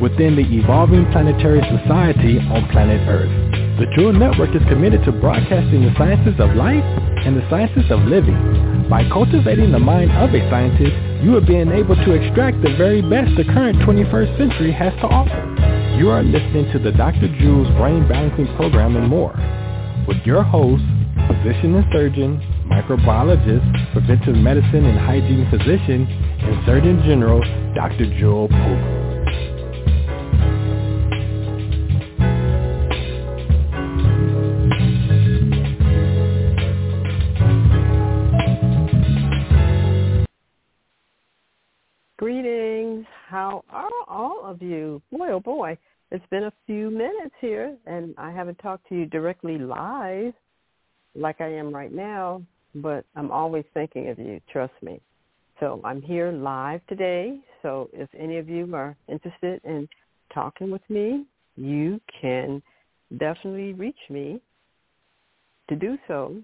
within the evolving planetary society on planet Earth. The Jewel Network is committed to broadcasting the sciences of life and the sciences of living. By cultivating the mind of a scientist, you are being able to extract the very best the current 21st century has to offer. You are listening to the Dr. Jewel's Brain Balancing Program and more with your host, physician and surgeon, microbiologist, preventive medicine and hygiene physician, and Surgeon General, Dr. Jewel Pook. Of you? Boy, oh boy, it's been a few minutes here, and I haven't talked to you directly live like I am right now, but I'm always thinking of you, trust me. So I'm here live today, so if any of you are interested in talking with me, you can definitely reach me to do so.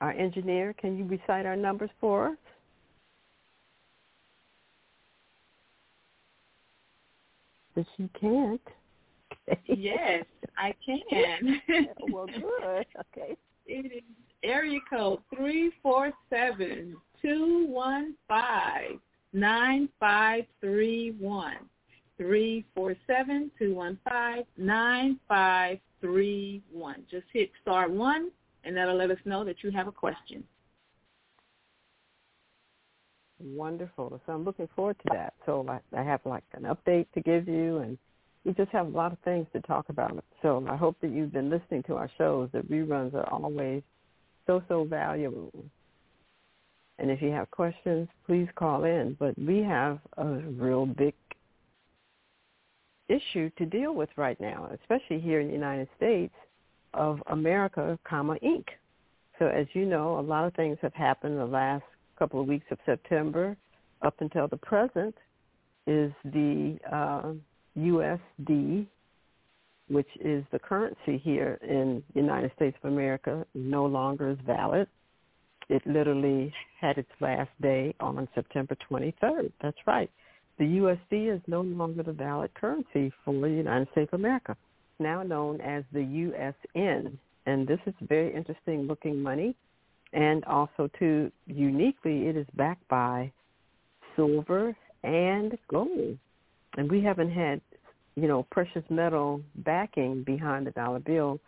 Our engineer, can you recite our numbers for us? But she can't. Yes, I can. well, good. Okay. It is area code three four seven two one five nine five three one. Three four seven two one five nine five three one. Just hit star one, and that'll let us know that you have a question. Wonderful. So I'm looking forward to that. So I, have like an update to give you, and we just have a lot of things to talk about. So I hope that you've been listening to our shows. The reruns are always so, so valuable. And if you have questions, please call in. But we have a real big issue to deal with right now, especially here in the United States of America, comma, Inc. So as you know, a lot of things have happened the last couple of weeks of September up until the present is the uh, USD, which is the currency here in the United States of America, no longer is valid. It literally had its last day on September 23rd. That's right. The USD is no longer the valid currency for the United States of America, now known as the USN. And this is very interesting looking money and also too uniquely it is backed by silver and gold. And we haven't had you know precious metal backing behind the dollar bill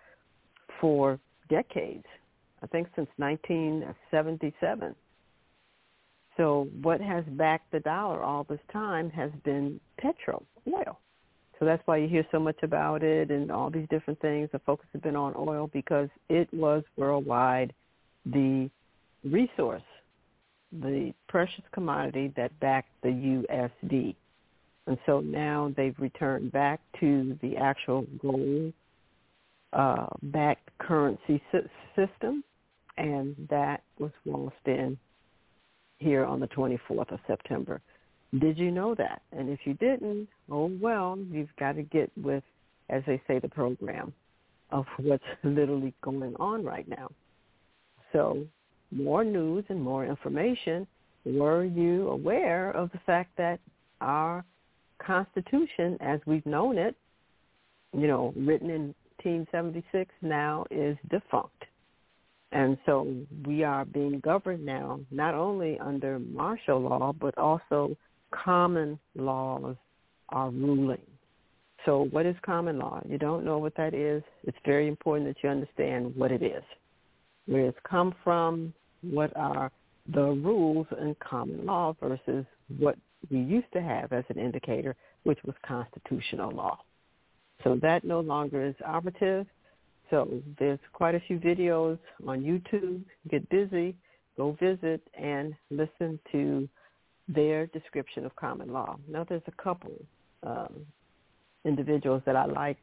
for decades. I think since 1977 so what has backed the dollar all this time has been petrol oil. So that's why you hear so much about it and all these different things. The focus has been on oil because it was worldwide the resource, the precious commodity that backed the USD. And so now they've returned back to the actual gold uh, backed currency system, and that was lost in here on the 24th of September. Did you know that? And if you didn't, oh well, you've got to get with, as they say, the program of what's literally going on right now. So more news and more information, were you aware of the fact that our Constitution, as we've known it, you know, written in 1876 now is defunct. And so we are being governed now not only under martial law, but also common laws are ruling. So what is common law? You don't know what that is. It's very important that you understand what it is, where it's come from, what are the rules in common law versus what we used to have as an indicator, which was constitutional law. So that no longer is operative. So there's quite a few videos on YouTube. Get busy, go visit, and listen to their description of common law. Now there's a couple um, individuals that I like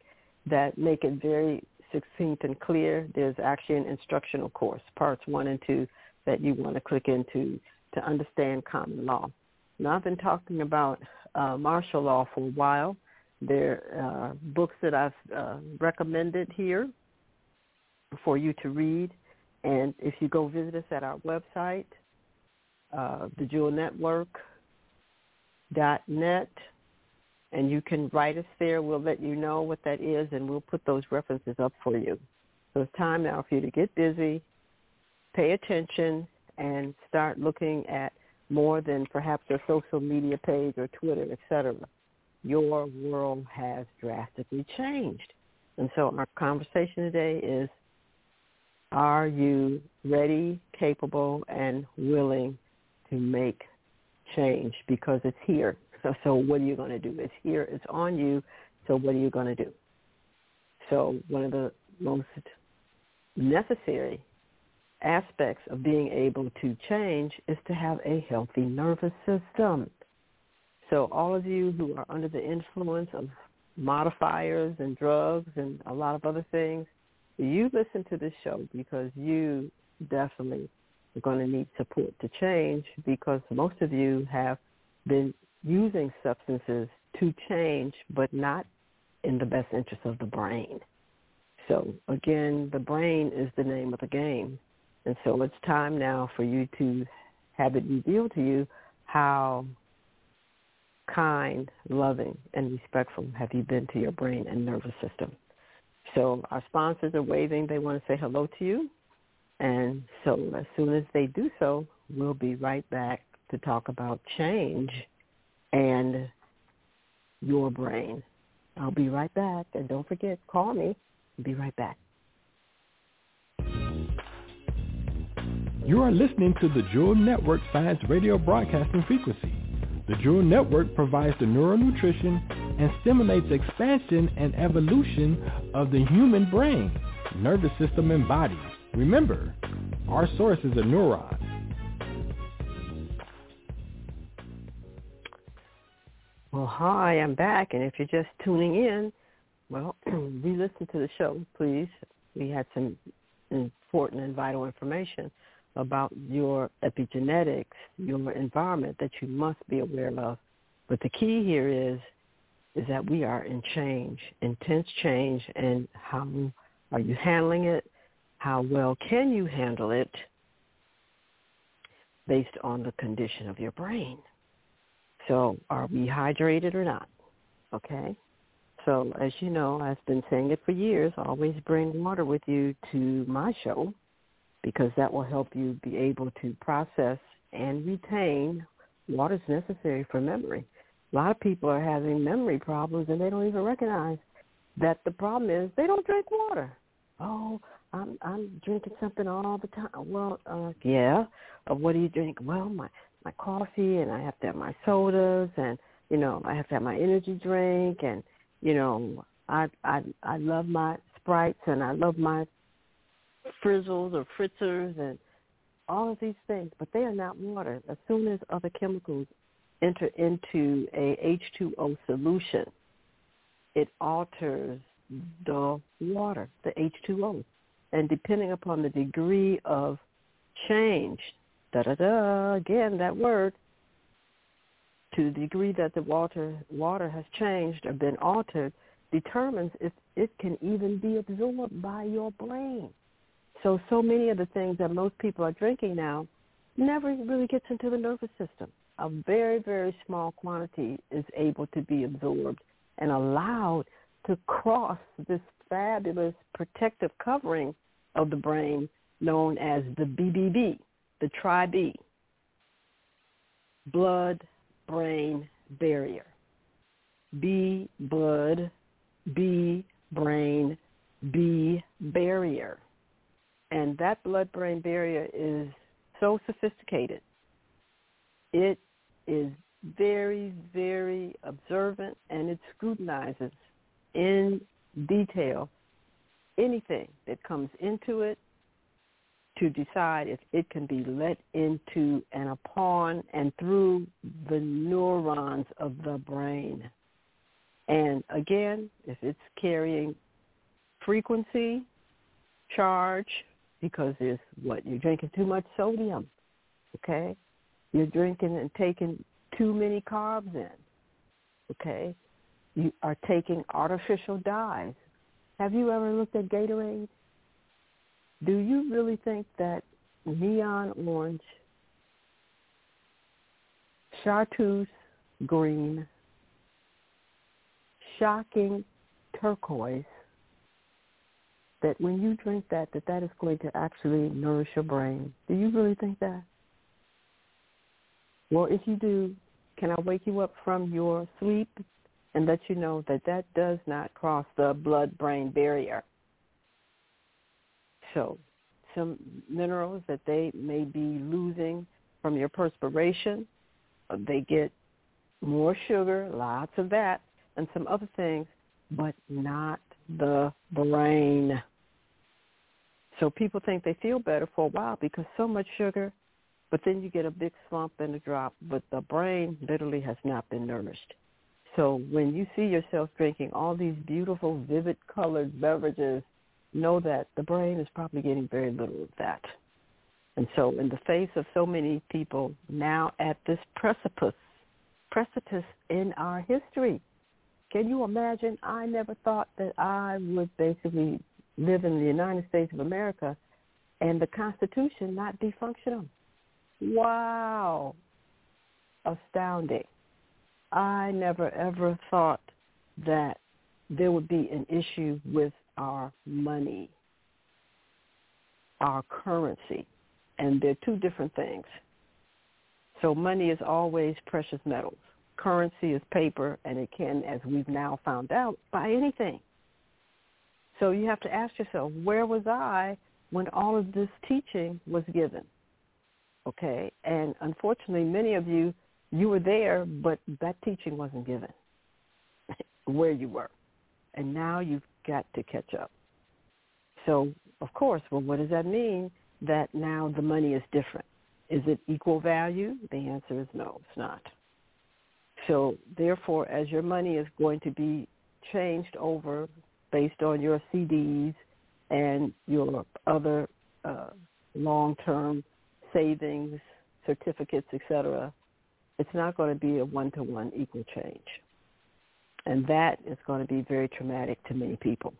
that make it very succinct and clear. There's actually an instructional course, parts one and two, that you want to click into to understand common law. Now, I've been talking about uh, martial law for a while. There are uh, books that I've uh, recommended here for you to read. And if you go visit us at our website, uh, the Jewel Network dot net, and you can write us there. We'll let you know what that is, and we'll put those references up for you. So it's time now for you to get busy, pay attention, and start looking at more than perhaps your social media page or Twitter, etc. Your world has drastically changed. And so our conversation today is, are you ready, capable, and willing to make change? Because it's here. So, so what are you going to do? It's here. It's on you. So what are you going to do? So one of the most necessary aspects of being able to change is to have a healthy nervous system. So all of you who are under the influence of modifiers and drugs and a lot of other things, you listen to this show because you definitely are going to need support to change because most of you have been using substances to change but not in the best interest of the brain. So again, the brain is the name of the game. And so it's time now for you to have it revealed to you how kind, loving, and respectful have you been to your brain and nervous system. So our sponsors are waving. They want to say hello to you. And so as soon as they do so, we'll be right back to talk about change and your brain. I'll be right back. And don't forget, call me. I'll be right back. You are listening to the Jewel Network Science Radio Broadcasting Frequency. The Jewel Network provides the neural nutrition and stimulates expansion and evolution of the human brain, nervous system, and body. Remember, our source is a neuron. Well, hi, I'm back, and if you're just tuning in, well, re-listen to the show, please. We had some important and vital information about your epigenetics, your environment that you must be aware of. But the key here is is that we are in change, intense change, and how are you handling it? How well can you handle it based on the condition of your brain? So are we hydrated or not? Okay? So as you know, I've been saying it for years, always bring water with you to my show because that will help you be able to process and retain what is necessary for memory. A lot of people are having memory problems and they don't even recognize that the problem is they don't drink water. Oh, I'm I'm drinking something all the time. Well, uh yeah. Uh, what do you drink? Well, my my coffee and I have to have my sodas and you know, I have to have my energy drink and you know, I I I love my sprites and I love my frizzles or fritzers and all of these things, but they are not water. As soon as other chemicals enter into a H2O solution, it alters the water, the H2O. And depending upon the degree of change, da-da-da, again, that word, to the degree that the water, water has changed or been altered, determines if it can even be absorbed by your brain. So, so many of the things that most people are drinking now never really gets into the nervous system. A very, very small quantity is able to be absorbed and allowed to cross this fabulous protective covering of the brain known as the BBB, the tri-B, blood-brain barrier. B, blood, B, brain, B, barrier. And that blood-brain barrier is so sophisticated. It is very, very observant and it scrutinizes in detail anything that comes into it to decide if it can be let into and upon and through the neurons of the brain. And again, if it's carrying frequency, charge, because there's what you're drinking too much sodium. Okay, you're drinking and taking too many carbs in. Okay, you are taking artificial dyes. Have you ever looked at Gatorade? Do you really think that neon orange, chartreuse green, shocking turquoise, that when you drink that, that that is going to actually nourish your brain? Do you really think that? Well, if you do, can I wake you up from your sleep and let you know that that does not cross the blood-brain barrier? So some minerals that they may be losing from your perspiration, uh, they get more sugar, lots of that, and some other things, but not the brain. So people think they feel better for a while because so much sugar, but then you get a big slump and a drop, but the brain literally has not been nourished. So when you see yourself drinking all these beautiful, vivid colored beverages, know that the brain is probably getting very little of that. And so in the face of so many people now at this precipice, precipice in our history, can you imagine? I never thought that I would basically live in the United States of America and the Constitution not be functional. Wow. Astounding. I never ever thought that there would be an issue with our money, our currency, and they're two different things. So money is always precious metals currency is paper, and it can, as we've now found out, buy anything. So you have to ask yourself, where was I when all of this teaching was given? Okay, and unfortunately, many of you, you were there, but that teaching wasn't given where you were. And now you've got to catch up. So, of course, well, what does that mean? That now the money is different. Is it equal value? The answer is no, it's not. So therefore, as your money is going to be changed over based on your CDs and your other uh, long-term savings, certificates, etc., it's not going to be a one-to-one equal change. And that is going to be very traumatic to many people.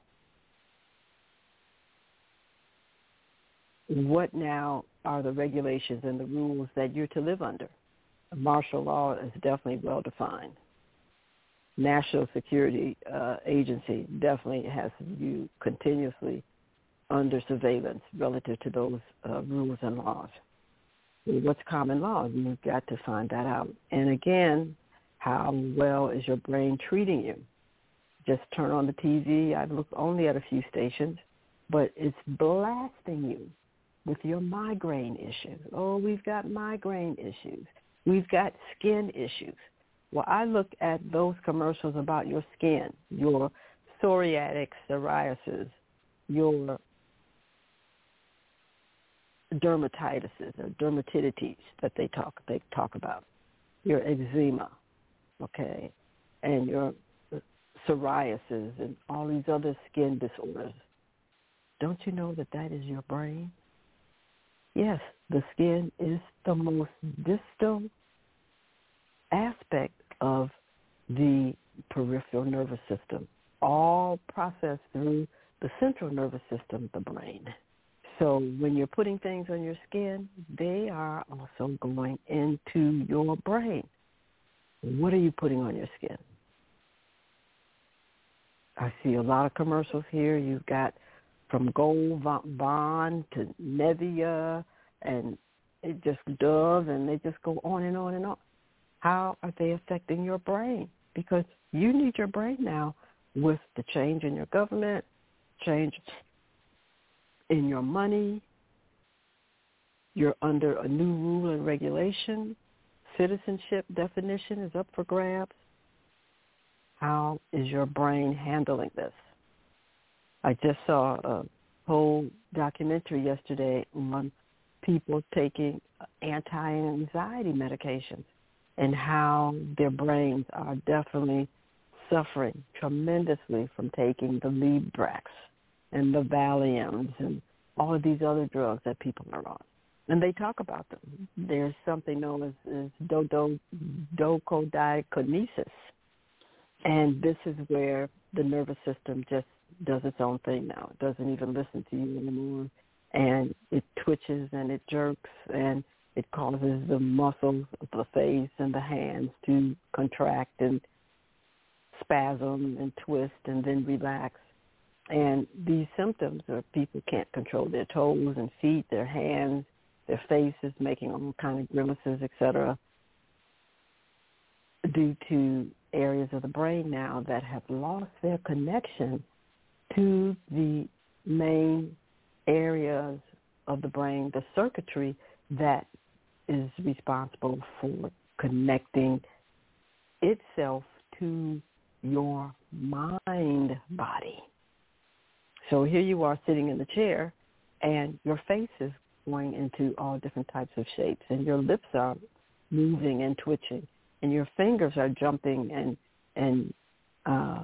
What now are the regulations and the rules that you're to live under? martial law is definitely well defined. National Security uh, Agency definitely has you continuously under surveillance relative to those uh, rules and laws. What's common law? You've got to find that out. And again, how well is your brain treating you? Just turn on the TV. I've looked only at a few stations, but it's blasting you with your migraine issues. Oh, we've got migraine issues. We've got skin issues. Well, I look at those commercials about your skin, your psoriatic psoriasis, your dermatitis or dermatitis that they talk they talk about, your eczema, okay, and your psoriasis and all these other skin disorders. Don't you know that that is your brain? Yes, the skin is the most distal aspect of the peripheral nervous system, all processed through the central nervous system, the brain. So when you're putting things on your skin, they are also going into your brain. What are you putting on your skin? I see a lot of commercials here. You've got from Gold Bond to Nivea and it just Dove, and they just go on and on and on. How are they affecting your brain? Because you need your brain now with the change in your government, change in your money. You're under a new rule and regulation. Citizenship definition is up for grabs. How is your brain handling this? I just saw a whole documentary yesterday on people taking anti-anxiety medications and how their brains are definitely suffering tremendously from taking the Librax and the Valiums and all of these other drugs that people are on. And they talk about them. There's something known as, as dodo, docodiaconesis. And this is where the nervous system just does its own thing now. It doesn't even listen to you anymore. And it twitches and it jerks and it causes the muscles of the face and the hands to contract and spasm and twist and then relax. And these symptoms are people can't control their toes and feet, their hands, their faces, making all kind of grimaces, etc., due to areas of the brain now that have lost their connection to the main areas of the brain, the circuitry that is responsible for connecting itself to your mind body. So here you are sitting in the chair and your face is going into all different types of shapes and your lips are moving and twitching and your fingers are jumping and and uh,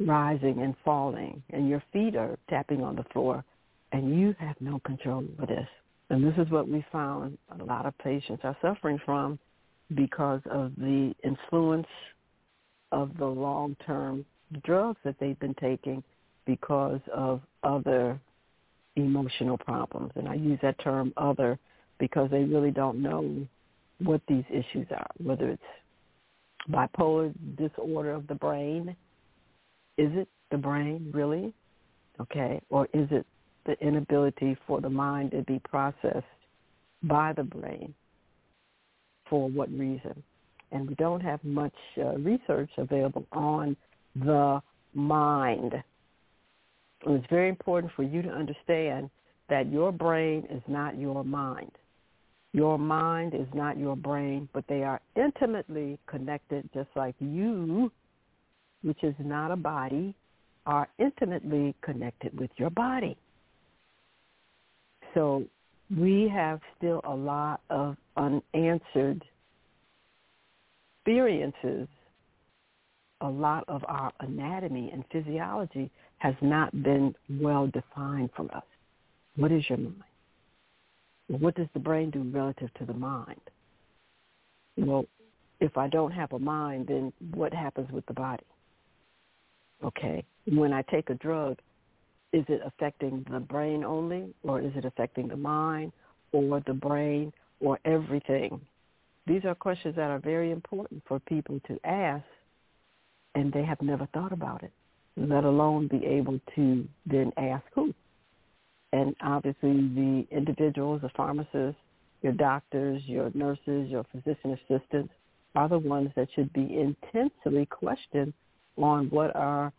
rising and falling and your feet are tapping on the floor and you have no control over this. And this is what we found a lot of patients are suffering from because of the influence of the long-term drugs that they've been taking because of other emotional problems. And I use that term other because they really don't know what these issues are, whether it's bipolar disorder of the brain. Is it the brain really? Okay. Or is it the inability for the mind to be processed by the brain? For what reason? And we don't have much uh, research available on the mind. It's very important for you to understand that your brain is not your mind. Your mind is not your brain, but they are intimately connected just like you, which is not a body, are intimately connected with your body. So we have still a lot of unanswered experiences. A lot of our anatomy and physiology has not been well defined for us. What is your mind? what does the brain do relative to the mind? Well, if I don't have a mind, then what happens with the body? Okay. When I take a drug, is it affecting the brain only or is it affecting the mind or the brain or everything? These are questions that are very important for people to ask and they have never thought about it, let alone be able to then ask who and obviously the individuals, the pharmacists, your doctors, your nurses, your physician assistants are the ones that should be intensely questioned on what are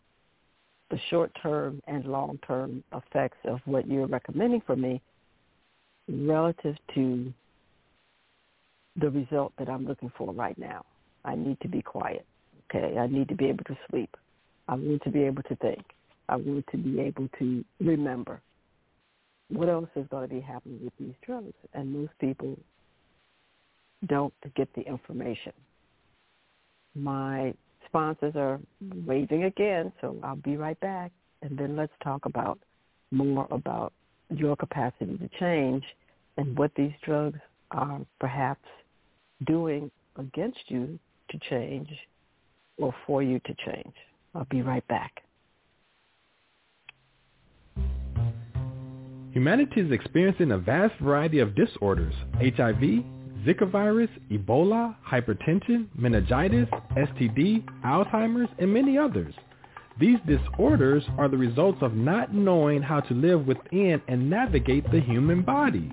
the short-term and long-term effects of what you're recommending for me relative to the result that I'm looking for right now. I need to be quiet. Okay. I need to be able to sleep. I want to be able to think. I want to be able to remember what else is going to be happening with these drugs? And most people don't get the information. My sponsors are waving again, so I'll be right back. And then let's talk about more about your capacity to change and what these drugs are perhaps doing against you to change or for you to change. I'll be right back. Humanity is experiencing a vast variety of disorders, HIV, Zika virus, Ebola, hypertension, meningitis, STD, Alzheimer's, and many others. These disorders are the results of not knowing how to live within and navigate the human body.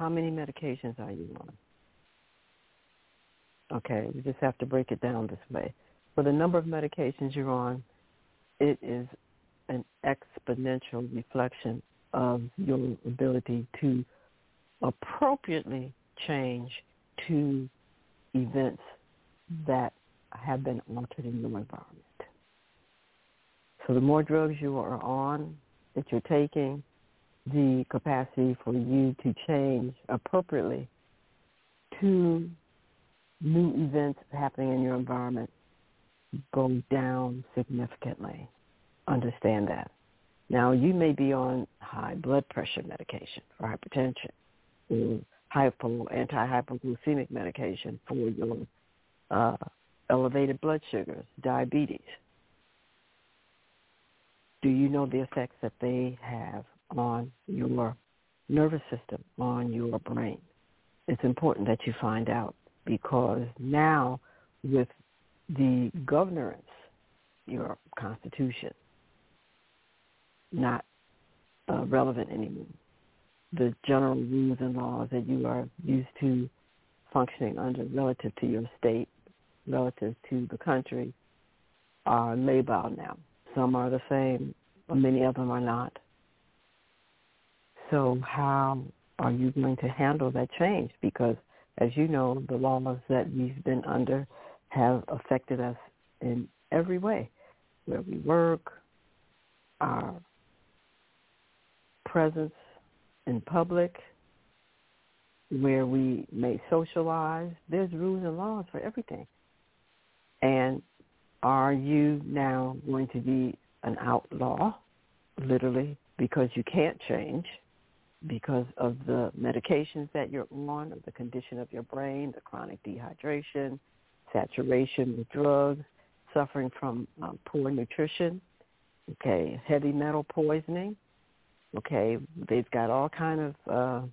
how many medications are you on? Okay, we just have to break it down this way. For the number of medications you're on, it is an exponential reflection of your ability to appropriately change to events that have been altered in your environment. So the more drugs you are on, that you're taking, the capacity for you to change appropriately to new events happening in your environment go down significantly. Understand that. Now, you may be on high blood pressure medication for hypertension or hypo, anti-hypoglycemic medication for your uh, elevated blood sugars, diabetes. Do you know the effects that they have on your nervous system, on your brain? It's important that you find out because now with the governance, your constitution, not uh, relevant anymore. The general rules and laws that you are used to functioning under relative to your state, relative to the country, are labile now. Some are the same, but many of them are not. So how are you going to handle that change? Because as you know, the laws that we've been under have affected us in every way, where we work, our presence in public, where we may socialize. There's rules and laws for everything. And are you now going to be an outlaw, literally, because you can't change, because of the medications that you're on, or the condition of your brain, the chronic dehydration, saturation with drugs, suffering from um, poor nutrition, okay, heavy metal poisoning, okay. They've got all kind of uh,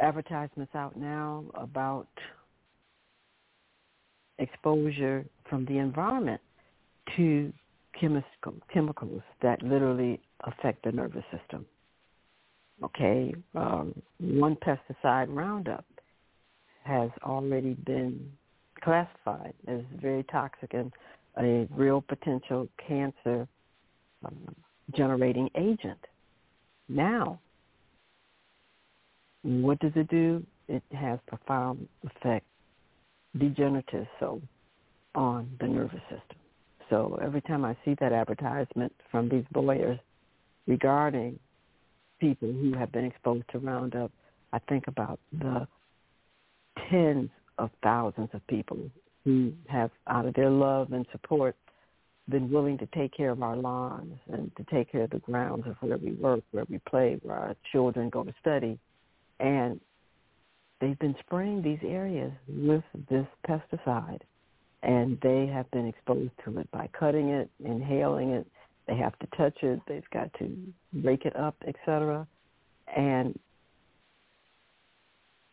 advertisements out now about exposure from the environment to chemical, chemicals that literally affect the nervous system. Okay, um, one pesticide, Roundup, has already been classified as very toxic and a real potential cancer um, generating agent. Now, what does it do? It has profound effect, degenerative so, on the nervous system. So every time I see that advertisement from these lawyers regarding people who have been exposed to Roundup, I think about the tens of thousands of people who have, out of their love and support, been willing to take care of our lawns and to take care of the grounds of where we work, where we play, where our children go to study. And they've been spraying these areas with this pesticide and they have been exposed to it by cutting it, inhaling it. They have to touch it. They've got to rake it up, etc. And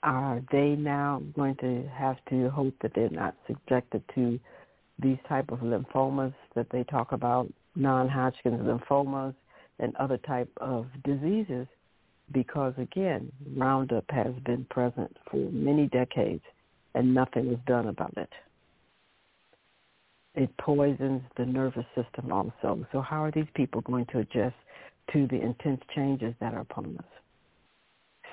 are they now going to have to hope that they're not subjected to these type of lymphomas that they talk about, non-Hodgkin's lymphomas and other type of diseases? Because again, Roundup has been present for many decades and nothing was done about it. It poisons the nervous system also. So how are these people going to adjust to the intense changes that are upon us?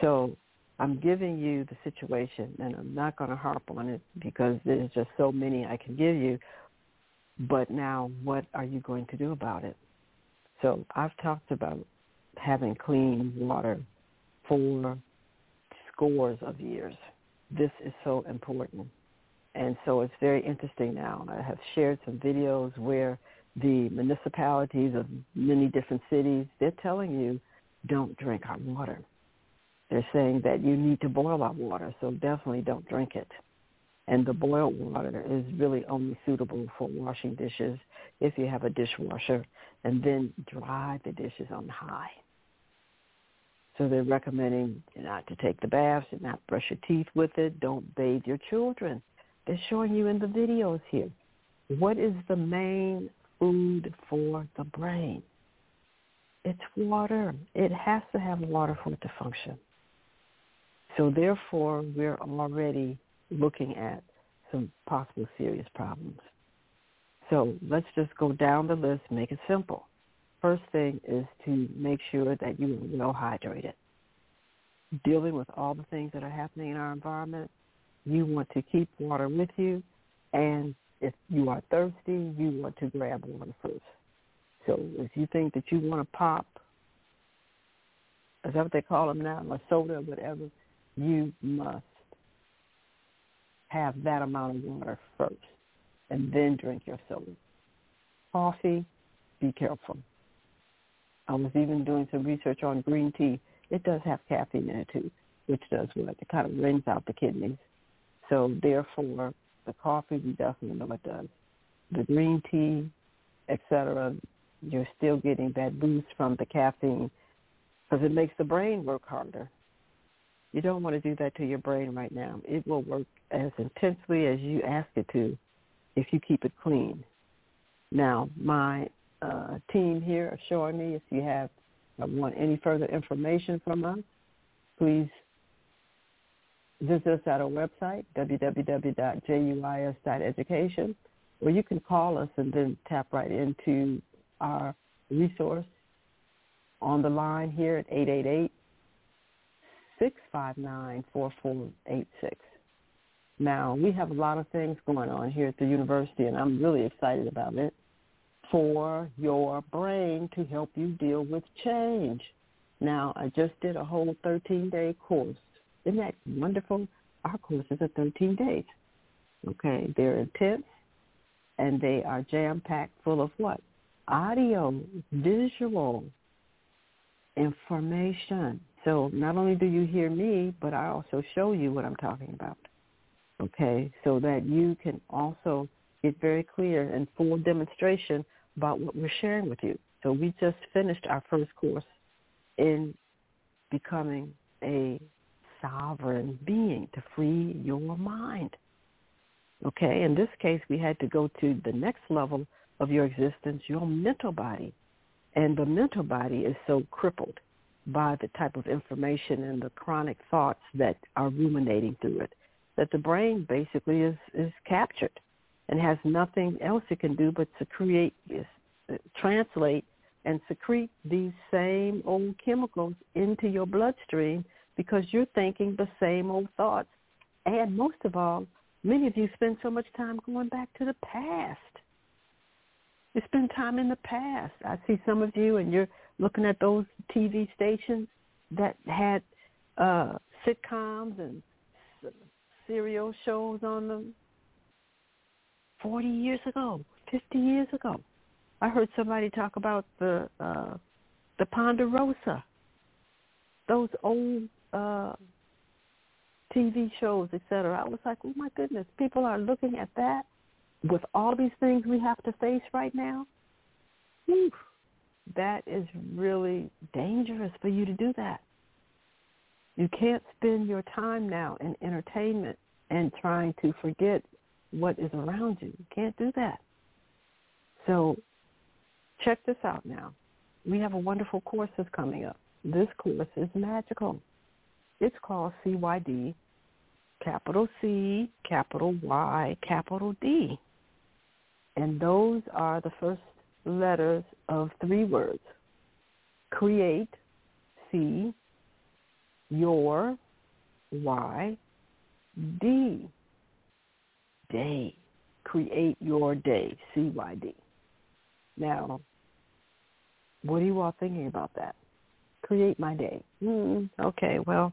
So I'm giving you the situation, and I'm not going to harp on it because there's just so many I can give you. But now, what are you going to do about it? So I've talked about having clean water for scores of years. This is so important. And so it's very interesting now. I have shared some videos where the municipalities of many different cities, they're telling you, don't drink our water they're saying that you need to boil our water, so definitely don't drink it. And the boiled water is really only suitable for washing dishes if you have a dishwasher, and then dry the dishes on high. So they're recommending not to take the baths, and not brush your teeth with it, don't bathe your children. They're showing you in the videos here. What is the main food for the brain? It's water. It has to have water for it to function. So therefore, we're already looking at some possible serious problems. So let's just go down the list, make it simple. First thing is to make sure that you are well hydrated. Dealing with all the things that are happening in our environment, you want to keep water with you, and if you are thirsty, you want to grab water first. So if you think that you want to pop, is that what they call them now, a soda or whatever, you must have that amount of water first and then drink your soda. Coffee, be careful. I was even doing some research on green tea. It does have caffeine in it too, which does what? It kind of rinse out the kidneys. So therefore, the coffee you definitely know it does. The green tea, etc. You're still getting that boost from the caffeine because it makes the brain work harder. You don't want to do that to your brain right now. It will work as intensely as you ask it to if you keep it clean. Now, my uh, team here are showing me if you have uh, want any further information from us, please visit us at our website, www.juis.education, or you can call us and then tap right into our resource on the line here at 888 659 4486. Now, we have a lot of things going on here at the university, and I'm really excited about it for your brain to help you deal with change. Now, I just did a whole 13-day course. Isn't that wonderful? Our courses are 13 days. Okay, they're intense, and they are jam-packed full of what? Audio, visual, information. So not only do you hear me, but I also show you what I'm talking about. Okay, so that you can also get very clear and full demonstration about what we're sharing with you. So we just finished our first course in becoming a sovereign being to free your mind. Okay, in this case, we had to go to the next level of your existence, your mental body. And the mental body is so crippled by the type of information and the chronic thoughts that are ruminating through it that the brain basically is, is captured and has nothing else it can do but to create, translate and secrete these same old chemicals into your bloodstream because you're thinking the same old thoughts. And most of all, many of you spend so much time going back to the past. You spend time in the past. I see some of you and you're looking at those TV stations that had uh, sitcoms and serial shows on them 40 years ago, 50 years ago. I heard somebody talk about the uh, the Ponderosa, those old uh, TV shows, etc. I was like, oh my goodness, people are looking at that with all these things we have to face right now. Whew, that is really dangerous for you to do that. You can't spend your time now in entertainment and trying to forget what is around you. You can't do that. So check this out now. We have a wonderful course that's coming up. This course is magical. It's called CYD, capital C, capital Y, capital D. And those are the first letters of three words. Create, C, your Y D day. Create your day. C Y D. Now, what are you all thinking about that? Create my day. Mm, okay, well,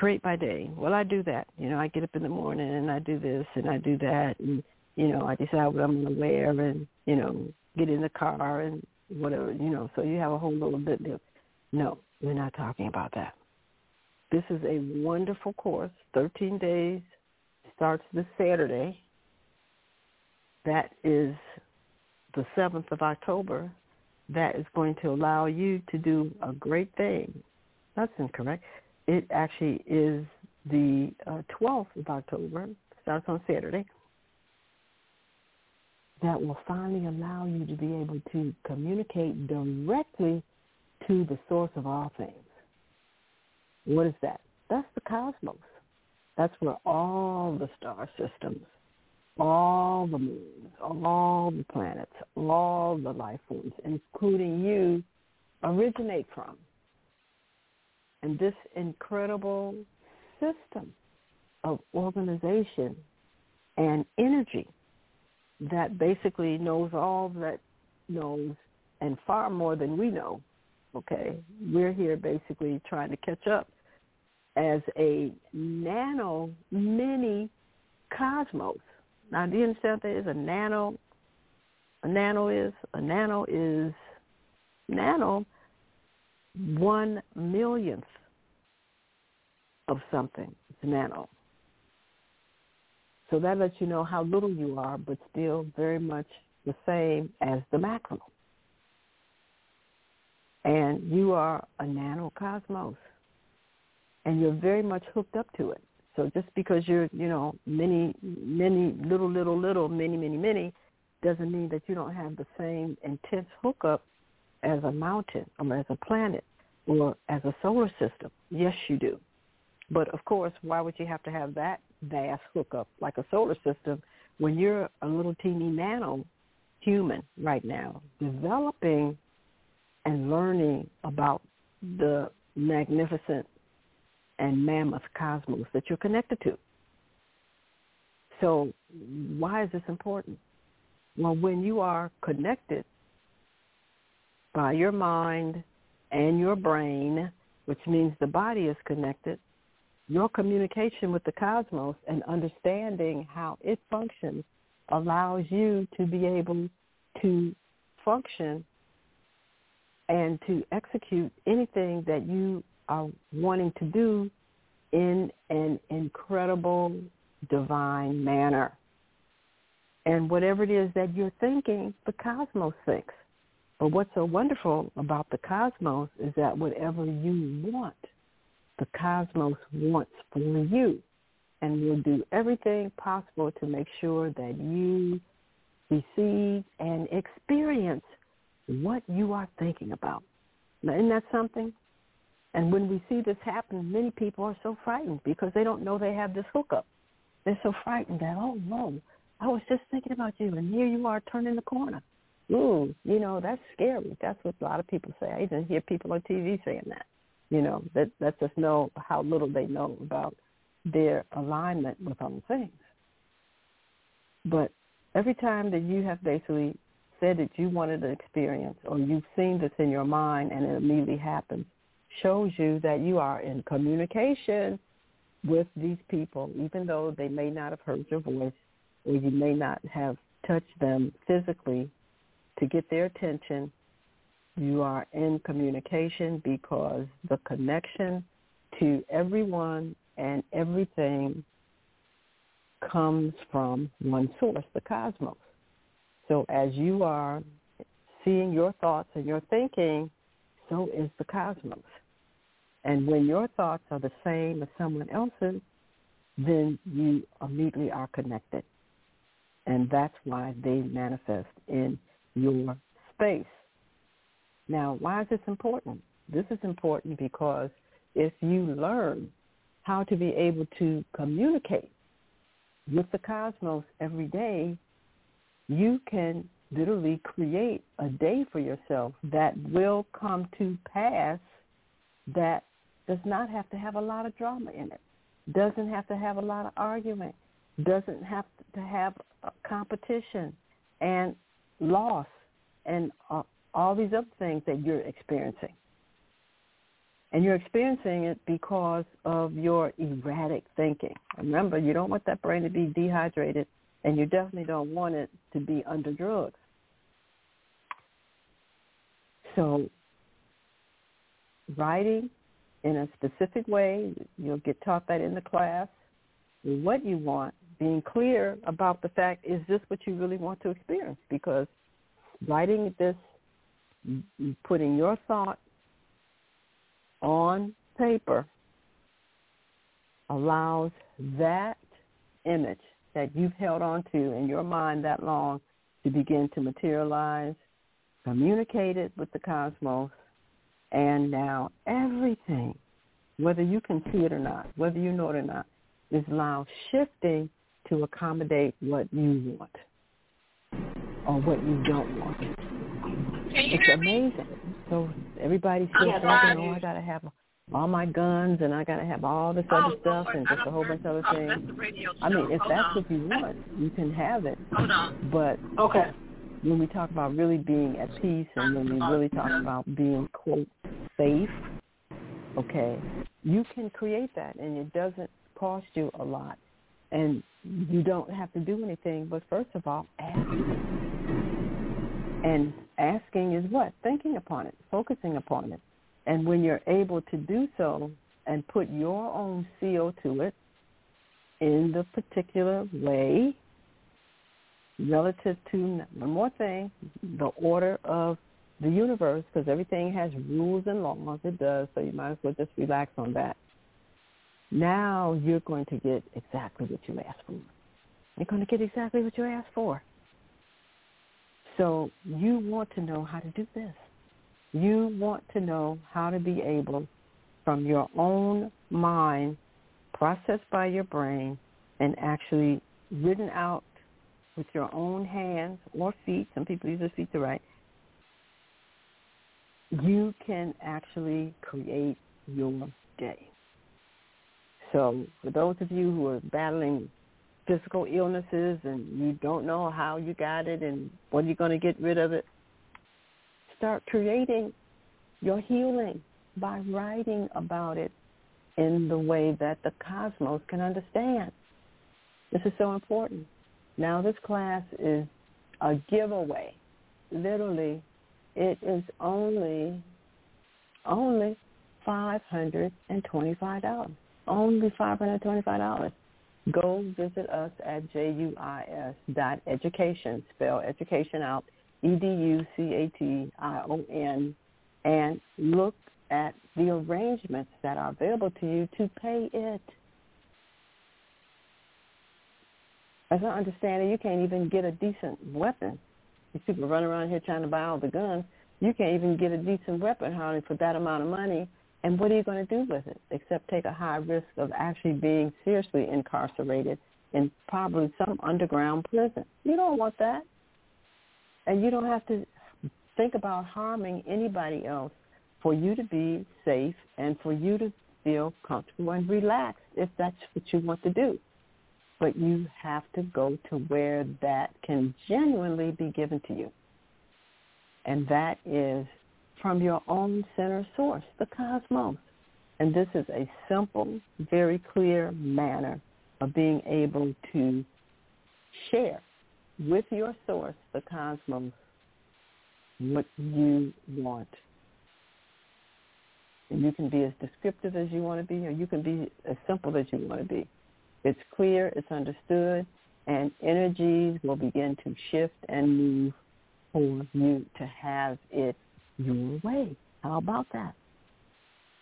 create my day. Well, I do that. You know, I get up in the morning and I do this and I do that and you know, I decide what I'm going to wear and, you know, get in the car and whatever, you know, so you have a whole little bit of, no, we're not talking about that. This is a wonderful course, 13 days, starts this Saturday. That is the 7th of October. That is going to allow you to do a great thing. That's incorrect. It actually is the uh, 12th of October, starts on Saturday, that will finally allow you to be able to communicate directly to the source of all things. What is that? That's the cosmos. That's where all the star systems all the moons, all the planets, all the life forms, including you, originate from. And this incredible system of organization and energy that basically knows all that knows and far more than we know. Okay, we're here basically trying to catch up as a nano mini cosmos. Now, do you understand what that is? A nano, a nano is a nano is nano one millionth of something. It's nano. So that lets you know how little you are, but still very much the same as the macro. And you are a nanocosmos. And you're very much hooked up to it. So just because you're, you know, many, many, little, little, little, many, many, many, doesn't mean that you don't have the same intense hookup as a mountain or as a planet or as a solar system. Yes, you do. But of course, why would you have to have that vast hookup like a solar system when you're a little teeny nano human right now, developing and learning about the magnificent and mammoth cosmos that you're connected to. So why is this important? Well, when you are connected by your mind and your brain, which means the body is connected, your communication with the cosmos and understanding how it functions allows you to be able to function and to execute anything that you are wanting to do in an incredible divine manner. And whatever it is that you're thinking, the cosmos thinks. But what's so wonderful about the cosmos is that whatever you want, the cosmos wants for you. And will do everything possible to make sure that you receive and experience what you are thinking about. Now, isn't that something? And when we see this happen, many people are so frightened because they don't know they have this hookup. They're so frightened that, oh, no, I was just thinking about you, and here you are turning the corner. Ooh, you know, that's scary. That's what a lot of people say. I even hear people on TV saying that. You know, that lets us know how little they know about their alignment with other things. But every time that you have basically said that you wanted an experience or you've seen this in your mind and it immediately happens, shows you that you are in communication with these people, even though they may not have heard your voice or you may not have touched them physically to get their attention you are in communication because the connection to everyone and everything comes from one source, the cosmos. So as you are seeing your thoughts and your thinking, so is the cosmos. And when your thoughts are the same as someone else's, then you immediately are connected. And that's why they manifest in your space. Now, why is this important? This is important because if you learn how to be able to communicate with the cosmos every day, you can literally create a day for yourself that will come to pass that does not have to have a lot of drama in it, doesn't have to have a lot of argument, doesn't have to have competition and loss and uh, all these other things that you're experiencing. And you're experiencing it because of your erratic thinking. Remember, you don't want that brain to be dehydrated, and you definitely don't want it to be under drugs. So writing in a specific way, you'll get taught that in the class, what you want, being clear about the fact, is this what you really want to experience? Because writing this putting your thought on paper allows that image that you've held on to in your mind that long to begin to materialize, communicate it with the cosmos, and now everything, whether you can see it or not, whether you know it or not, is now shifting to accommodate what you want or what you don't want. It's amazing. So everybody's still thinking, oh, I got to have all my guns and I got to have all this Oh, other stuff and just a whole bunch of other oh, things. I mean, if Hold that's on. what you want, you can have it. Hold on. But Okay. when we talk about really being at peace and when we really talk about being quote safe, okay, you can create that and it doesn't cost you a lot. And you don't have to do anything but first of all ask. And asking is what? Thinking upon it, focusing upon it. And when you're able to do so and put your own seal to it in the particular way relative to one more thing, the order of the universe, because everything has rules and laws. It does, so you might as well just relax on that. Now you're going to get exactly what you asked for. You're going to get exactly what you asked for. So you want to know how to do this. You want to know how to be able, from your own mind, processed by your brain, and actually written out with your own hands or feet, some people use their feet to write, you can actually create your day. So for those of you who are battling physical illnesses and you don't know how you got it and when you're going to get rid of it, start creating your healing by writing about it in the way that the cosmos can understand. This is so important. Now this class is a giveaway. Literally, it is only only $525. Only five hundred and twenty-five dollars. Go visit us at juis dot education. Spell education out E D U C A T I O N, and look at the arrangements that are available to you to pay it. As I understand it, you can't even get a decent weapon. These people run around here trying to buy all the guns. You can't even get a decent weapon hardly for that amount of money. And what are you going to do with it except take a high risk of actually being seriously incarcerated in probably some underground prison? You don't want that. And you don't have to think about harming anybody else for you to be safe and for you to feel comfortable and relaxed if that's what you want to do but you have to go to where that can genuinely be given to you. And that is from your own center source, the cosmos. And this is a simple, very clear manner of being able to share with your source, the cosmos, what you want. And you can be as descriptive as you want to be, or you can be as simple as you want to be. It's clear, it's understood, and energies will begin to shift and move for you to have it your way. How about that?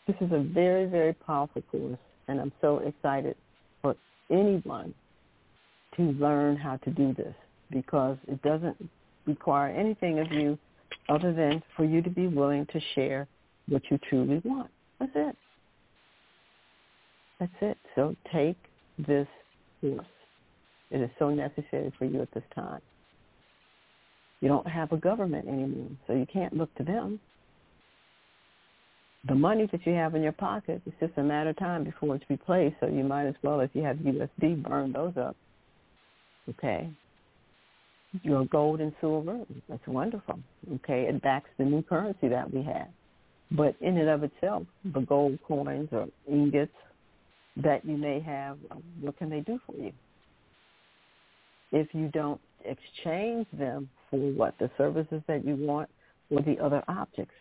This is a very, very powerful course, and I'm so excited for anyone to learn how to do this because it doesn't require anything of you other than for you to be willing to share what you truly want. That's it. That's it. So take this course. It is so necessary for you at this time. You don't have a government anymore, so you can't look to them. The money that you have in your pocket, it's just a matter of time before it's replaced, so you might as well, if you have USD, burn those up. Okay? Your gold and silver, that's wonderful. Okay? It backs the new currency that we have. But in and of itself, the gold coins or ingots that you may have, what can they do for you? If you don't exchange them for what? The services that you want or the other objects.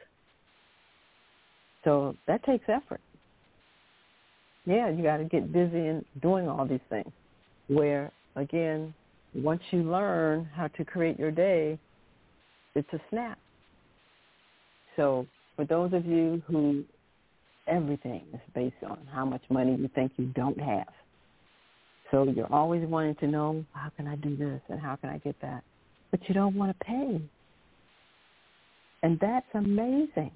So that takes effort. Yeah, you got to get busy in doing all these things. Where, again, once you learn how to create your day, it's a snap. So for those of you who everything is based on how much money you think you don't have. So you're always wanting to know, how can I do this and how can I get that? But you don't want to pay. And that's amazing,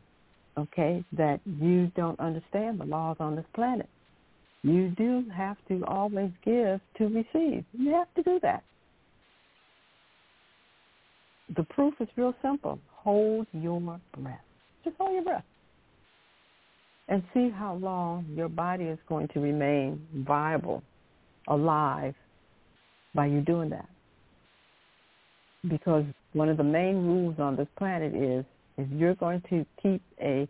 okay, that you don't understand the laws on this planet. you do have to always give to receive. You have to do that. The proof is real simple. Hold your breath. Just hold your breath. And see how long your body is going to remain viable, alive, by you doing that. Because one of the main rules on this planet is if you're going to keep a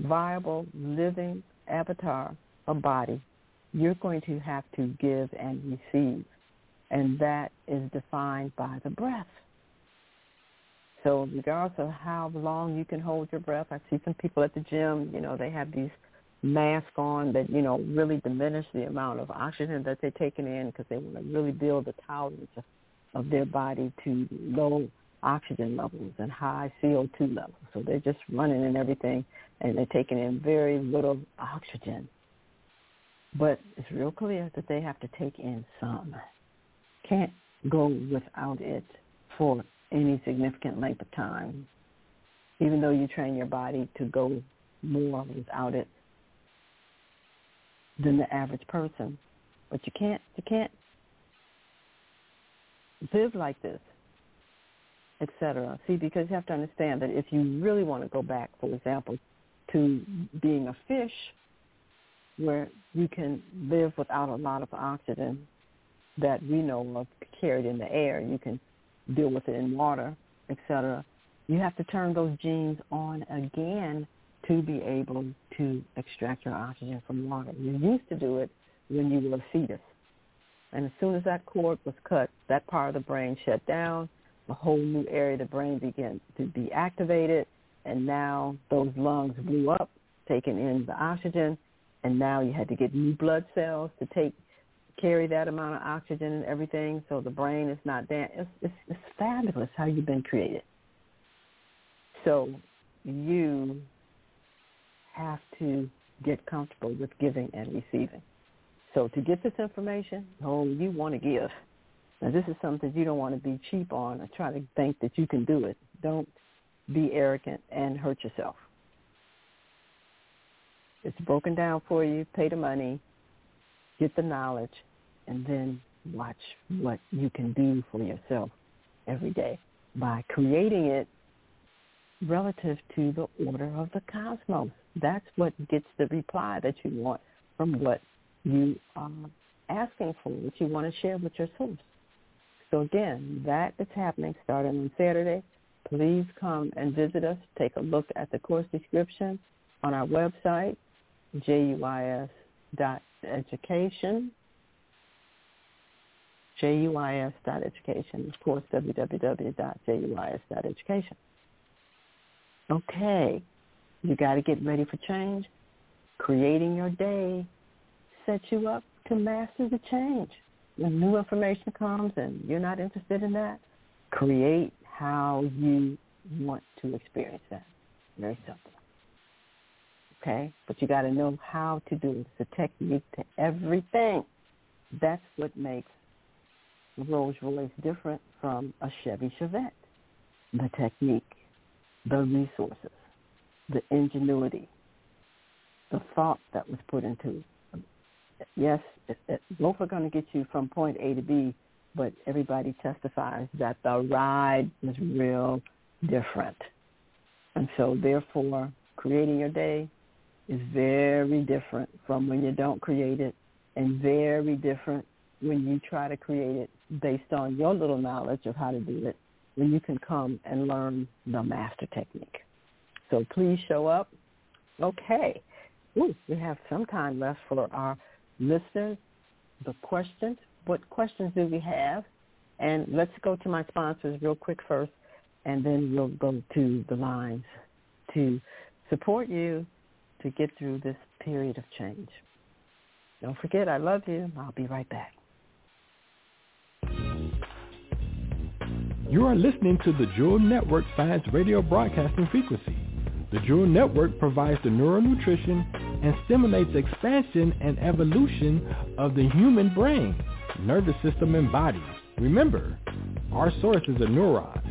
viable, living avatar, a body, you're going to have to give and receive. And that is defined by the breath. So regardless of how long you can hold your breath, I see some people at the gym, you know, they have these masks on that, you know, really diminish the amount of oxygen that they're taking in because they want to really build the tolerance of, of their body to low oxygen levels and high CO2 levels. So they're just running and everything and they're taking in very little oxygen. But it's real clear that they have to take in some. Can't go without it for any significant length of time, even though you train your body to go more without it than the average person. But you can't you can't live like this, etc. See, because you have to understand that if you really want to go back, for example, to being a fish, where you can live without a lot of oxygen that we know of carried in the air, you can deal with it in water, etc. You have to turn those genes on again to be able to extract your oxygen from water. You used to do it when you were a fetus. And as soon as that cord was cut, that part of the brain shut down, a whole new area of the brain began to be activated, and now those lungs blew up, taking in the oxygen, and now you had to get new blood cells to take carry that amount of oxygen and everything, so the brain is not damp. It's, it's, it's fabulous how you've been created. So you have to get comfortable with giving and receiving. So to get this information, oh, you want to give. Now this is something you don't want to be cheap on or try to think that you can do it. Don't be arrogant and hurt yourself. It's broken down for you. Pay the money, get the knowledge, and then watch what you can do for yourself every day by creating it relative to the order of the cosmos. That's what gets the reply that you want from what you are asking for, what you want to share with your source. So again, that is happening starting on Saturday. Please come and visit us. Take a look at the course description on our website, juis.education juis.education, of course, www.juis.education. Okay, you got to get ready for change. Creating your day sets you up to master the change. When new information comes and you're not interested in that, create how you want to experience that. Very simple. Okay? But you got to know how to do it. It's a technique to everything. That's what makes Rolls Royce different from a Chevy Chevette. The technique, the resources, the ingenuity, the thought that was put into it. Yes, it, it, both are going to get you from point A to B, but everybody testifies that the ride was real different. And so therefore, creating your day is very different from when you don't create it and very different when you try to create it based on your little knowledge of how to do it, when you can come and learn the master technique. So please show up. Okay. Ooh, we have some time left for our listeners. The questions. What questions do we have? And let's go to my sponsors real quick first, and then we'll go to the lines to support you to get through this period of change. Don't forget, I love you. I'll be right back. You are listening to the Jewel Network Science Radio Broadcasting Frequency. The Jewel Network provides the neural nutrition and stimulates expansion and evolution of the human brain, nervous system, and body. Remember, our source is a neuron.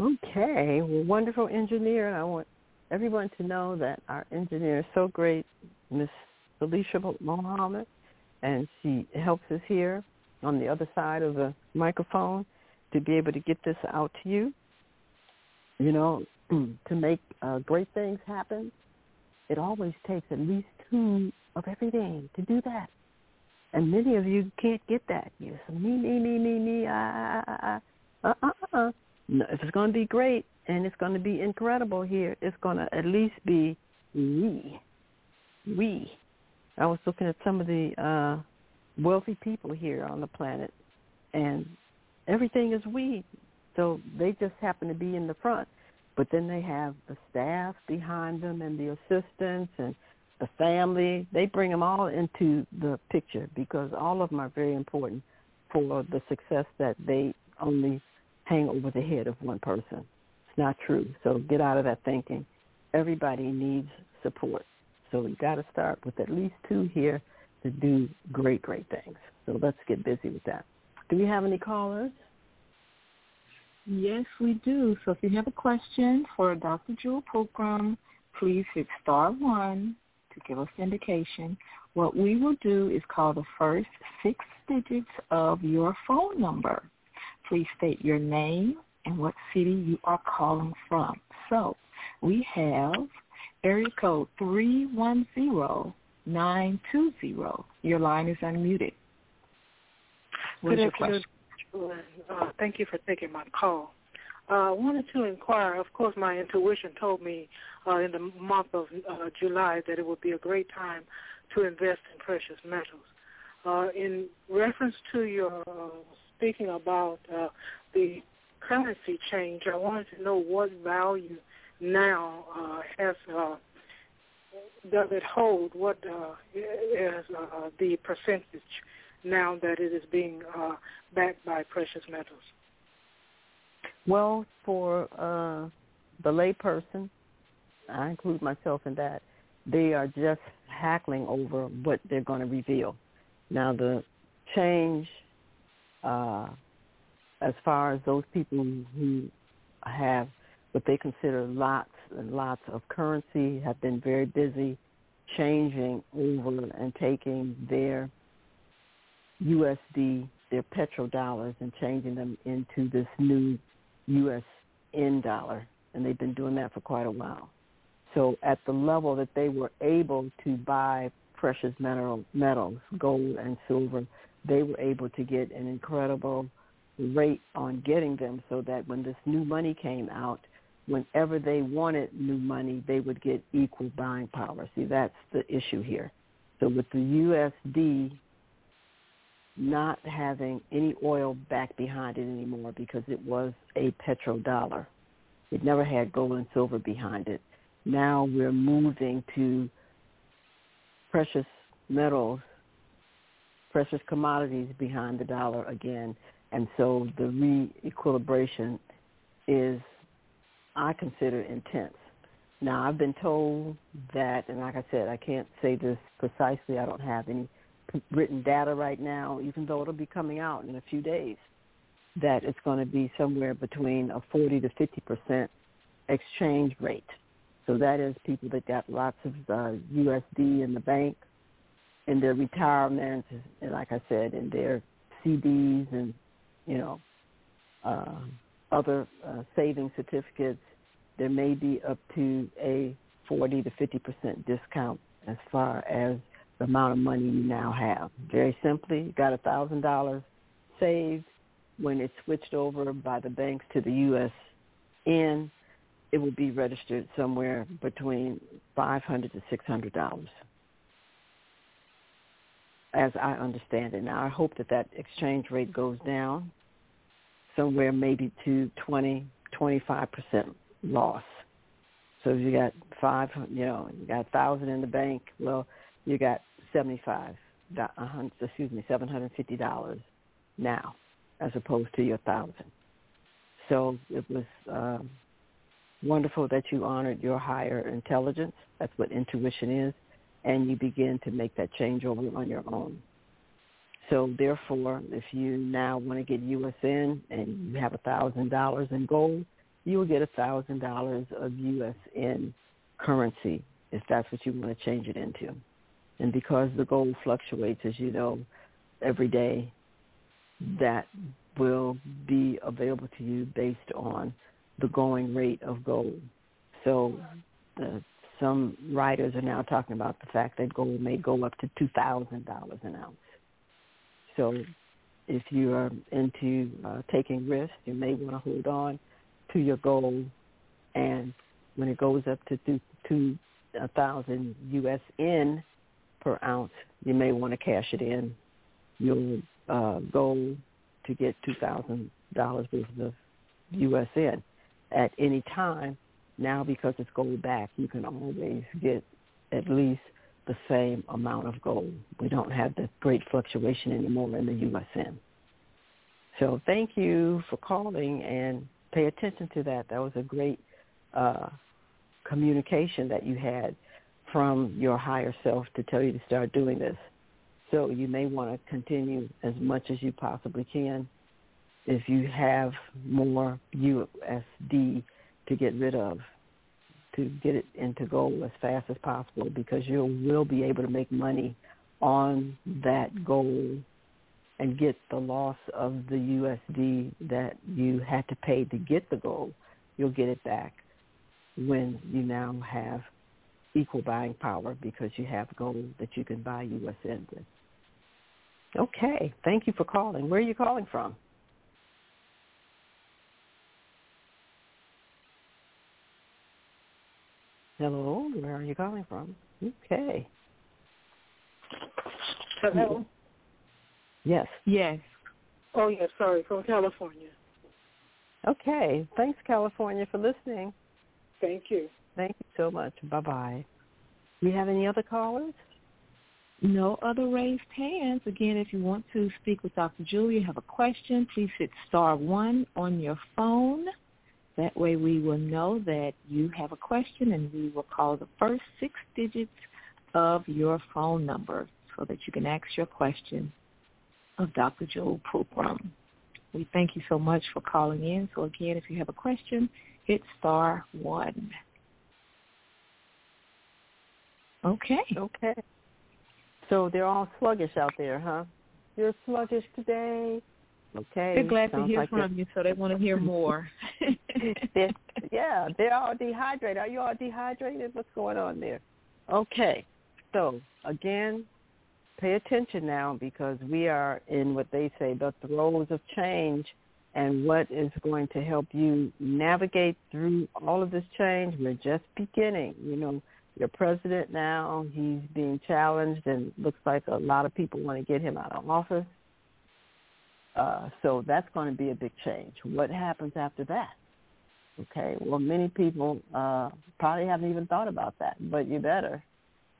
Okay, well, wonderful engineer. I want everyone to know that our engineer is so great, Miss Felicia Mohammed, and she helps us here on the other side of the microphone to be able to get this out to you. You know, to make uh, great things happen, it always takes at least two of everything to do that. And many of you can't get that. You say, me, me, me, me, me, I, I, I, uh, uh, uh. No, if it's going to be great and it's going to be incredible here, it's going to at least be we. We. I was looking at some of the uh, wealthy people here on the planet, and everything is we. So they just happen to be in the front. But then they have the staff behind them and the assistants and the family. They bring them all into the picture because all of them are very important for the success that they only hang over the head of one person. It's not true. So get out of that thinking. Everybody needs support. So we got to start with at least two here to do great, great things. So let's get busy with that. Do we have any callers? Yes, we do. So if you have a question for Dr. Jewel Pookrum, please hit star one to give us indication. What we will do is call the first six digits of your phone number. Please state your name and what city you are calling from. So we have area code 310920. Your line is unmuted. What Good afternoon. Uh, thank you for taking my call. Uh, I uh, wanted to inquire. Of course, my intuition told me uh, in the month of uh, July that it would be a great time to invest in precious metals. Uh, in reference to your uh, speaking about uh, the currency change, I wanted to know what value now uh, has uh, does it hold? What uh, is uh, the percentage now that it is being uh, backed by precious metals? Well, for uh, the layperson, I include myself in that, they are just hackling over what they're going to reveal. Now, the change uh, as far as those people who have what they consider lots and lots of currency have been very busy changing over and taking their USD, their petrodollars, and changing them into this new USN dollar, and they've been doing that for quite a while. So at the level that they were able to buy precious metal, metals, gold and silver, they were able to get an incredible rate on getting them so that when this new money came out, whenever they wanted new money, they would get equal buying power. See, that's the issue here. So with the USD not having any oil back behind it anymore because it was a petrodollar. It never had gold and silver behind it. Now we're moving to precious metals, precious commodities behind the dollar again. And so the re-equilibration is, I consider, intense. Now, I've been told that, and like I said, I can't say this precisely. I don't have any written data right now, even though it'll be coming out in a few days, that it's going to be somewhere between a 40 to 50 percent exchange rate. So that is people that got lots of uh, USD in the bank, in their retirements, and like I said, in their CDs and you know uh, other uh, saving certificates. There may be up to a 40 to 50 percent discount as far as the amount of money you now have. Very simply, you got a thousand dollars saved. When it's switched over by the banks to the U.S. in, it will be registered somewhere between five hundred to six hundred dollars, as I understand it. Now, I hope that that exchange rate goes down somewhere maybe to twenty, twenty-five percent loss. So if you got five, you know, you got a thousand in the bank, well, you got seventy-five, excuse me, seven hundred fifty dollars now, as opposed to your thousand. So it was um, wonderful that you honored your higher intelligence. That's what intuition is, and you begin to make that change over on your own. So therefore, if you now want to get USN and you have a thousand dollars in gold, you will get a thousand dollars of USN currency if that's what you want to change it into. And because the gold fluctuates, as you know, every day, that will be available to you based on the going rate of gold. So uh, some writers are now talking about the fact that gold may go up to $2,000 an ounce. So if you are into uh, taking risks, you may want to hold on to your gold. And when it goes up to two, two USN per ounce, you may want to cash it in. Your uh, gold to get two thousand dollars worth of USN at any time. Now, because it's gold back, you can always get at least the same amount of gold. We don't have the great fluctuation anymore in the USN. So thank you for calling and pay attention to that. That was a great uh, communication that you had from your higher self to tell you to start doing this. So you may want to continue as much as you possibly can. If you have more USD to get rid of, to get it into gold as fast as possible because you will be able to make money on that gold and get the loss of the USD that you had to pay to get the gold. You'll get it back when you now have equal buying power because you have gold that you can buy USN with. Okay. Thank you for calling. Where are you calling from? Hello, where are you calling from? Okay. Hello? Yes. Yes. Oh, yes, sorry, from California. Okay. Thanks, California, for listening. Thank you. Thank you so much. Bye-bye. Do you have any other callers? No other raised hands. Again, if you want to speak with Dr. Jewel, have a question, please hit star one on your phone. That way we will know that you have a question and we will call the first six digits of your phone number so that you can ask your question of Dr. Jewel Pookrum. We thank you so much for calling in. So again, if you have a question, hit star one. Okay. Okay. So they're all sluggish out there, huh? You're sluggish today. Okay. They're glad Sounds to hear like from you, so they want to hear more. they're, yeah, they're all dehydrated. Are you all dehydrated? What's going on there? Okay. So again, pay attention now because we are in what they say the throes of change and what is going to help you navigate through all of this change. We're just beginning. You know, your president now, he's being challenged and looks like a lot of people want to get him out of office. Uh, so that's going to be a big change. What happens after that? Okay, well, many people uh, probably haven't even thought about that, but you better.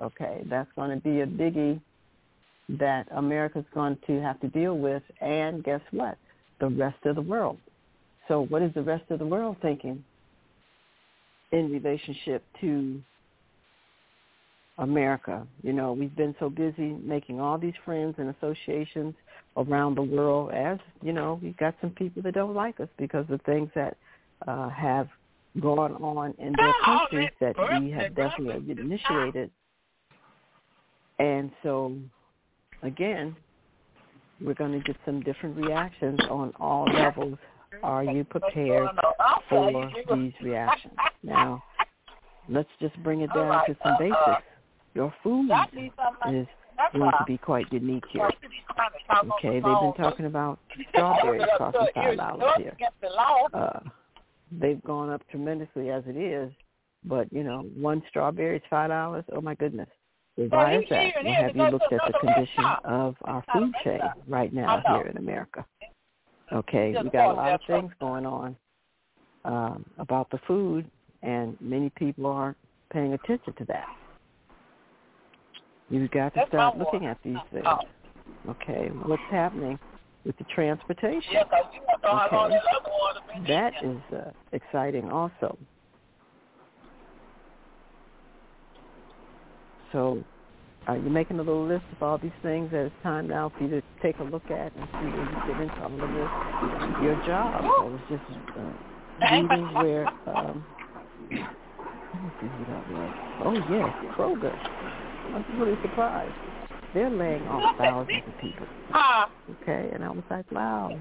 Okay, that's going to be a biggie that America's going to have to deal with, and guess what? The rest of the world. So what is the rest of the world thinking in relationship to America? You know, we've been so busy making all these friends and associations around the world as, you know, we've got some people that don't like us because of things that uh, have gone on in their countries that we have definitely initiated. And so again, we're going to get some different reactions on all levels. Are you prepared for these reactions? Now, let's just bring it down to some basics. Your food is going to be quite unique here. Okay, they've been talking about strawberries costing five dollars here. Uh, they've gone up tremendously as it is, but you know, one strawberry is five dollars. Oh my goodness. Why is that? Well, have you looked at the condition of our food chain right now here in America? Okay, we got a lot of things going on um, about the food, and many people aren't paying attention to that. You've got to start looking at these things. Okay, what's happening with the transportation? Okay, that is uh, exciting also. So are you making a little list of all these things that it's time now for you to take a look at and see where you fit into all of this? Your job. I was just uh, reading where um, let me see who that was. Oh yes, Kroger. I was really surprised. They're laying off thousands of people. Okay, and I was like, wow,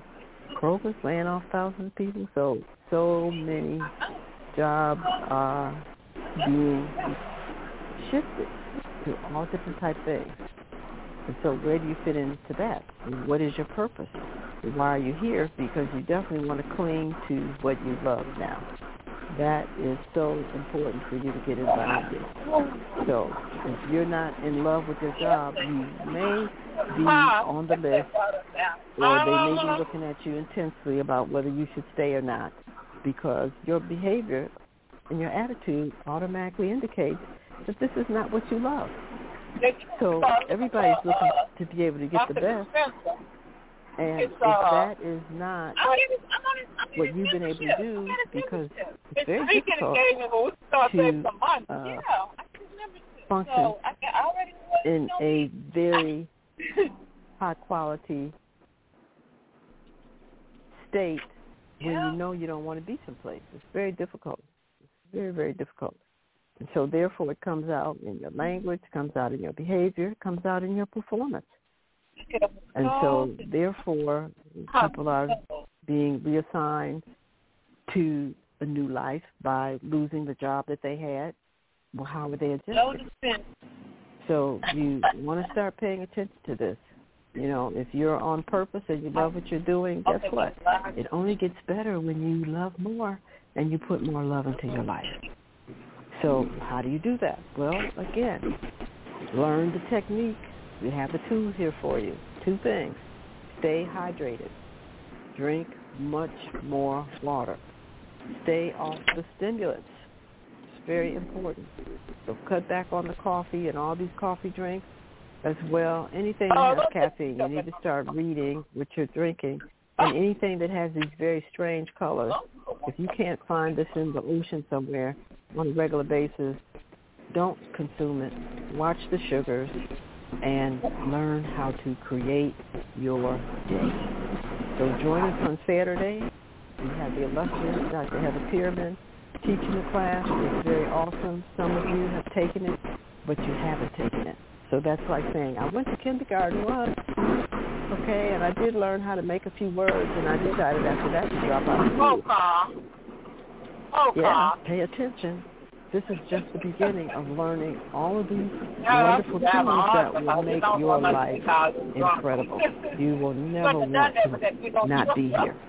Kroger's laying off thousands of people. So so many jobs are being shifted to all different type things. And so where do you fit into that? And what is your purpose? Why are you here? Because you definitely want to cling to what you love now. That is so important for you to get involved in. So if you're not in love with your job, you may be on the list or they may be looking at you intensely about whether you should stay or not because your behavior and your attitude automatically indicates that this is not what you love. So everybody's looking to be able to get the best. And if that is not what you've been able to do, because it's very difficult to uh, function in a very high quality state when you know you don't want to be someplace. It's very difficult. It's very, very difficult. And so therefore it comes out in your language, comes out in your behavior, comes out in your performance. And so therefore people are being reassigned to a new life by losing the job that they had. Well, how are they adjusting? So you want to start paying attention to this. You know, if you're on purpose and you love what you're doing, guess what? It only gets better when you love more and you put more love into your life. So how do you do that? Well, again, learn the technique. We have the tools here for you. Two things. Stay hydrated. Drink much more water. Stay off the stimulants. It's very important. So cut back on the coffee and all these coffee drinks as well. Anything that has caffeine, you need to start reading what you're drinking. And anything that has these very strange colors, if you can't find this in the ocean somewhere on a regular basis, don't consume it. Watch the sugars and learn how to create your day. So join us on Saturday. We have the illustrious Dr. Heather Pearman teaching the class. It's very awesome. Some of you have taken it, but you haven't taken it. So that's like saying, I went to kindergarten once, okay, and I did learn how to make a few words, and I decided after that to drop out of school. Oh, oh Yeah, pay attention. This is just the beginning of learning all of these wonderful tools that will make your life incredible. You will never want to not be here.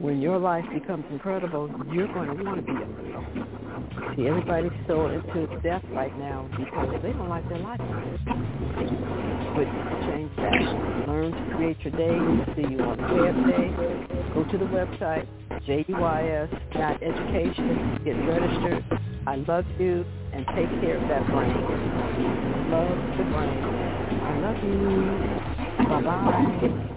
When your life becomes incredible, you're going to want to be here. See, everybody's so into death right now because they don't like their life. But change that. Learn to create your day. See you on Wednesday. Go to the website, juis.education. Get registered. I love you and take care of that brain. Love the brain. I love you. Bye-bye.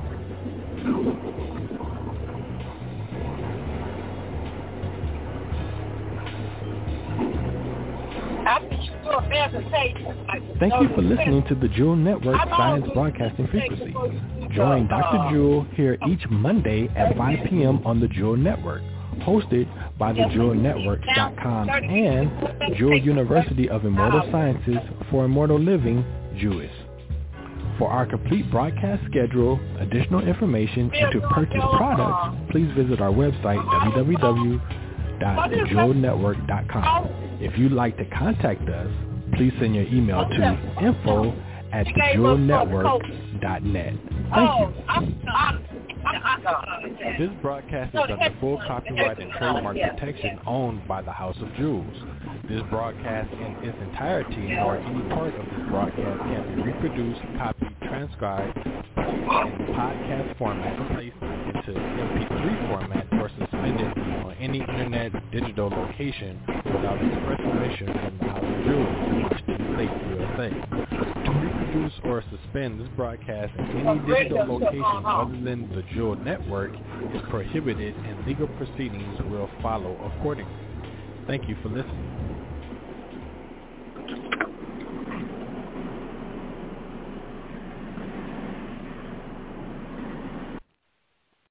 Thank you for listening to the Jewel Network Science Broadcasting Frequency. Join Dr. Jewel here each Monday at 5 p.m. on the Jewel Network, hosted by the JewelNetwork.com and Jewel University of Immortal Sciences for Immortal Living, JUIS. For our complete broadcast schedule, additional information, and to purchase products, please visit our website, www.jewelnetwork.com. If you'd like to contact us, please send your email to info at thejewelnetwork.net. Thank you. This broadcast is under full copyright and trademark protection owned by the House of Jewels. This broadcast in its entirety nor any part of this broadcast can be reproduced, copied, transcribed in podcast format, placed into MP3 format, or suspended on any internet digital location without express permission from the House of Jewels in Washington State, USA. Reproduce or suspend this broadcast in any digital location other than the Jewel Network is prohibited and legal proceedings will follow accordingly. Thank you for listening.